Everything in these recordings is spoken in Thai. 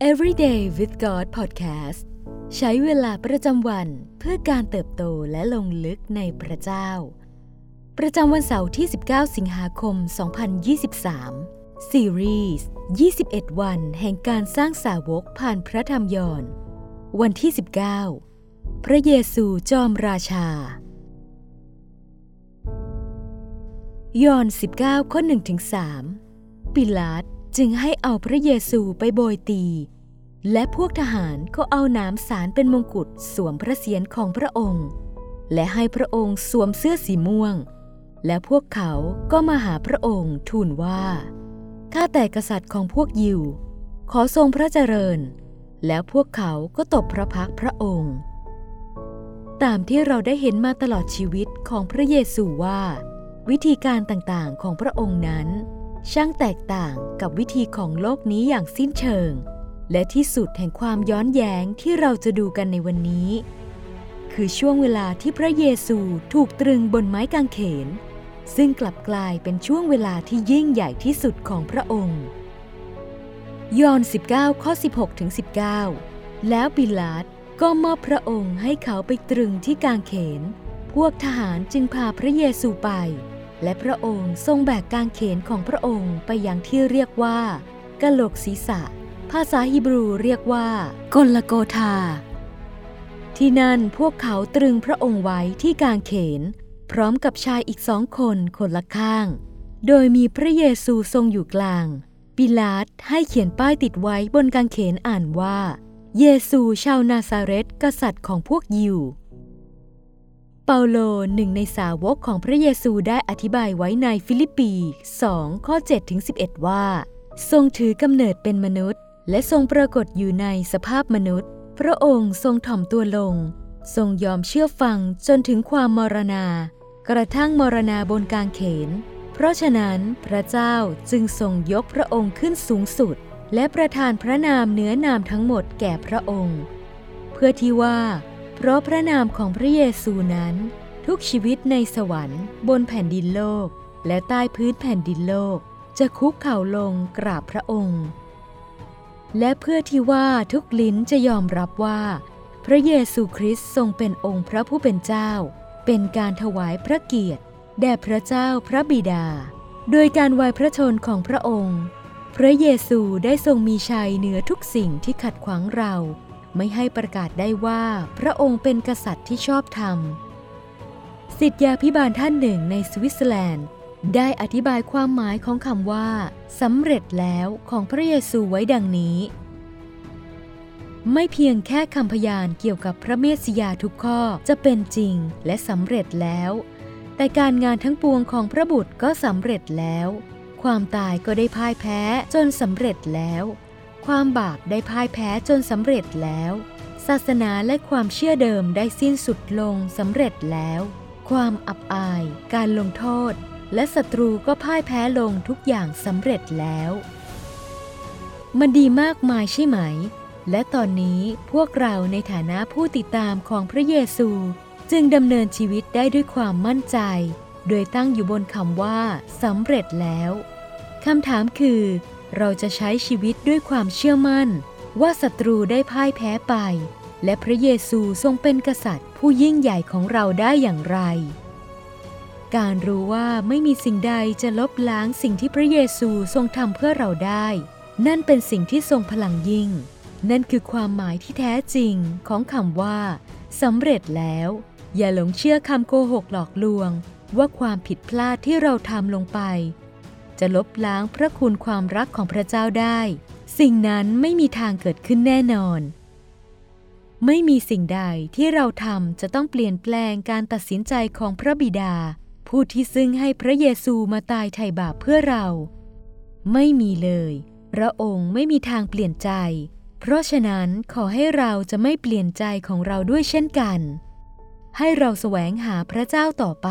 Everyday with God Podcast ใช้เวลาประจำวันเพื่อการเติบโตและลงลึกในพระเจ้า ประจำวันเสาร์ที่ 19 สิงหาคม 2023 ซีรีส์ 21 วันแห่งการสร้างสาวกผ่านพระธรรมยอนวันที่ 19 พระเยซูจอมราชา ยอห์น19 ข้อ1-3ปิลาต จึงให้เอาพระเยซูไปโบยตี และพวกทหารก็เอาน้ำสารเป็นมงกุฎสวมพระเศียรของพระองค์ และให้พระองค์สวมเสื้อสีม่วง และพวกเขาก็มาหาพระองค์ทูลว่า ข้าแต่กษัตริย์ของพวกยิว ขอทรงพระเจริญ แล้วพวกเขาก็ตบพระพักพระองค์ ตามที่เราได้เห็นมาตลอดชีวิตของพระเยซูว่า วิธีการต่างๆของพระองค์นั้น ช่างแตกต่างกับวิธีของโลกนี้อย่างสิ้นเชิง และที่สุดแห่งความย้อนแย้งที่เราจะดูกันในวันนี้ คือช่วงเวลาที่พระเยซูถูกตรึงบนไม้กางเขน ซึ่งกลับกลายเป็นช่วงเวลาที่ยิ่งใหญ่ที่สุดของพระองค์ ยอห์น19 ข้อ 16ถึง19 แล้วปิลาตก็มอบพระองค์ให้เขาไปตรึงที่กางเขน พวกทหารจึงพาพระเยซูไป และพระองค์ทรงแบกกางเขนของพระองค์ไปยังที่เรียกว่ากะโหลกศีรษะ ภาษาฮีบรูเรียกว่ากลโกธา ที่นั่นพวกเขาตรึงพระองค์ไว้ที่กางเขน พร้อมกับชายอีกสองคนคนละข้าง โดยมีพระเยซูทรงอยู่กลาง ปิลาตให้เขียนป้ายติดไว้บนกางเขนอ่านว่า เยซูชาวนาซาเรตกษัตริย์ของพวกยิว เปาโลหนึ่งในสาวกของพระเยซูได้อธิบายไว้ในฟิลิปปี2ข้อ7ถึง11 ว่า ทรงถือกำเนิดเป็นมนุษย์ และทรงปรากฏอยู่ในสภาพมนุษย์ พระองค์ทรงถ่อมตัวลง ทรงยอมเชื่อฟังจนถึงความมรณา กระทั่งมรณาบนกางเขน เพราะฉะนั้นพระเจ้าจึงทรงยกพระองค์ขึ้นสูงสุด และประทานพระนามเนื้อนามทั้งหมดแก่พระองค์ เพื่อที่ว่า เพราะพระนามของพระเยซูนั้น ทุกชีวิตในสวรรค์บนแผ่นดินโลก และใต้พื้นแผ่นดินโลก จะคุกเข่าลงกราบพระองค์ และเพื่อที่ว่าทุกลิ้นจะยอมรับว่า พระเยซูคริสต์ทรงเป็นองค์พระผู้เป็นเจ้า เป็นการถวายพระเกียรติ แด่พระเจ้าพระบิดา โดยการวายพระชนของพระองค์ พระเยซูได้ทรงมีชัยเหนือทุกสิ่งที่ขัดขวางเรา ไม่ให้ประกาศได้ว่าพระองค์เป็นกษัตริย์ที่ชอบธรรม สิทธยาพิบาลท่านหนึ่งในสวิตเซอร์แลนด์ ได้อธิบายความหมายของคำว่าสำเร็จแล้วของพระเยซูไว้ดังนี้ ไม่เพียงแค่คำพยานเกี่ยวกับพระเมสสิยาทุกข้อจะเป็นจริงและสำเร็จแล้ว แต่การงานทั้งปวงของพระบุตรก็สำเร็จแล้ว ความตายก็ได้พ่ายแพ้จนสำเร็จแล้ว ความบาปได้พ่ายแพ้จนสำเร็จแล้ว ศาสนาและความเชื่อเดิมได้สิ้นสุดลงสำเร็จแล้ว ความอับอาย การลงโทษ และศัตรูก็พ่ายแพ้ลงทุกอย่างสำเร็จแล้ว มันดีมากมายใช่ไหม และตอนนี้พวกเราในฐานะผู้ติดตามของพระเยซู จึงดำเนินชีวิตได้ด้วยความมั่นใจ โดยตั้งอยู่บนคำว่าสำเร็จแล้วคำถามคือ เราจะใช้ชีวิตด้วยความเชื่อมั่น ว่าศัตรูได้พ่ายแพ้ไป และพระเยซูทรงเป็นกษัตริย์ผู้ยิ่งใหญ่ของเราได้อย่างไร การรู้ว่าไม่มีสิ่งใดจะลบล้างสิ่งที่พระเยซูทรงทำเพื่อเราได้ นั่นเป็นสิ่งที่ทรงพลังยิ่ง นั่นคือความหมายที่แท้จริงของคำว่าสำเร็จแล้ว อย่าหลงเชื่อคำโกหกหลอกลวง ว่าความผิดพลาดที่เราทำลงไป จะลบล้างพระคุณความรักของพระเจ้าได้ สิ่งนั้นไม่มีทางเกิดขึ้นแน่นอน ไม่มีสิ่งใดที่เราทำจะต้องเปลี่ยนแปลงการตัดสินใจของพระบิดา ผู้ที่ซึ่งให้พระเยซูมาตายไถ่บาปเพื่อเรา ไม่มีเลย พระองค์ไม่มีทางเปลี่ยนใจ เพราะฉะนั้นขอให้เราจะไม่เปลี่ยนใจของเราด้วยเช่นกัน ให้เราแสวงหาพระเจ้าต่อไป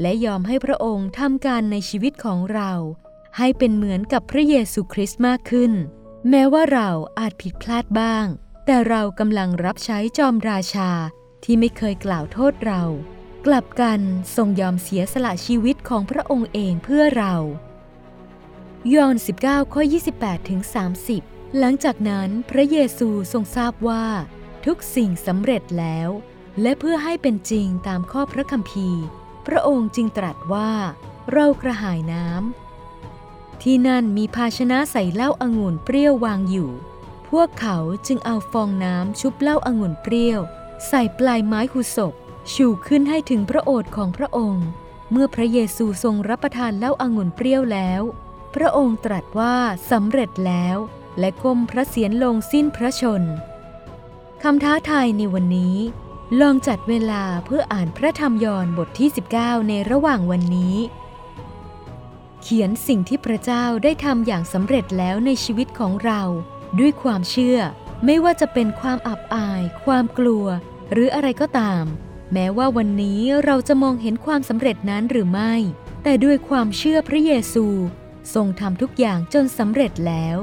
และยอมให้พระองค์ทำการในชีวิตของเรา ให้เป็นเหมือนกับพระเยซูคริสต์มากขึ้น แม้ว่าเราอาจผิดพลาดบ้าง แต่เรากำลังรับใช้จอมราชาที่ไม่เคยกล่าวโทษเรา กลับกันทรงยอมเสียสละชีวิตของพระองค์เองเพื่อเรา ยอห์น19ข้อ28ถึง30 หลังจากนั้นพระเยซูทรงทราบว่า ทุกสิ่งสำเร็จแล้ว และเพื่อให้เป็นจริงตามข้อพระคัมภีร์ พระองค์จึงตรัสว่า เรากระหายน้ำที่นั่นมีภาชนะใส่เหล้าอางุ่นเปรี้ยววางอยู่ พวกเขาจึงเอาฟองน้ำชุบเหล้าอางุ่นเปรี้ยว ใส่ปลายไม้หุศกชูขึ้นให้ถึงพระโอษฐ์ของพระองค์ เมื่อพระเยซูทรงรับประทานเหล้าอางุ่นเปรี้ยวแล้ว พระองค์ตรัสว่าสำเร็จแล้ว และก้มพระเศียรลงสิ้นพระชนคำท้าทายในวันนี้ ลองจัดเวลาเพื่ออ่านพระธรรมยอห์นบทที่ 19 ในระหว่างวันนี้ เขียนสิ่งที่พระเจ้าได้ทำอย่างสำเร็จแล้วในชีวิตของเรา ด้วยความเชื่อ ไม่ว่าจะเป็นความอับอาย ความกลัว หรืออะไรก็ตาม แม้ว่าวันนี้เราจะมองเห็นความสำเร็จนั้นหรือไม่ แต่ด้วยความเชื่อพระเยซู ทรงทำทุกอย่างจนสำเร็จแล้ว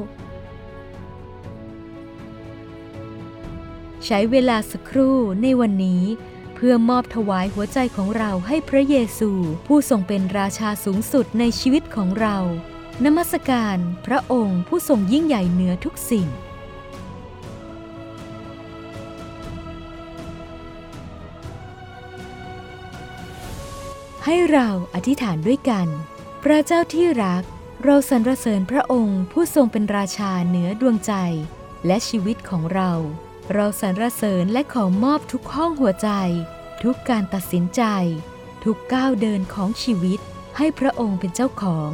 ช้เวลาสักครู่ในวันนี้ เพื่อมอบถวายหัวใจของเราให้พระเยซู ผู้ทรงเป็นราชาสูงสุดในชีวิตของเรา นมัสการพระองค์ผู้ทรงยิ่งใหญ่เหนือทุกสิ่งให้เราอธิษฐานด้วยกัน พระเจ้าที่รัก เราสรรเสริญพระองค์ผู้ทรงเป็นราชาเหนือดวงใจ และชีวิตของเรา เราสรรเสริญและขอมอบทุกห้องหัวใจ ทุกการตัดสินใจ ทุกก้าวเดินของชีวิต ให้พระองค์เป็นเจ้าของ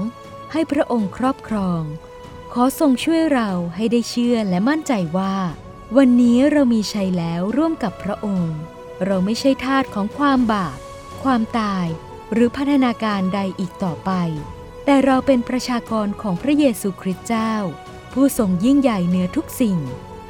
ให้พระองค์ครอบครอง ขอทรงช่วยเราให้ได้เชื่อและมั่นใจว่า วันนี้เรามีชัยแล้วร่วมกับพระองค์ เราไม่ใช่ทาสของความบาป ความตาย หรือพัฒนาการใดอีกต่อไป แต่เราเป็นประชากรของพระเยซูคริสต์เจ้า ผู้ทรงยิ่งใหญ่เหนือทุกสิ่ง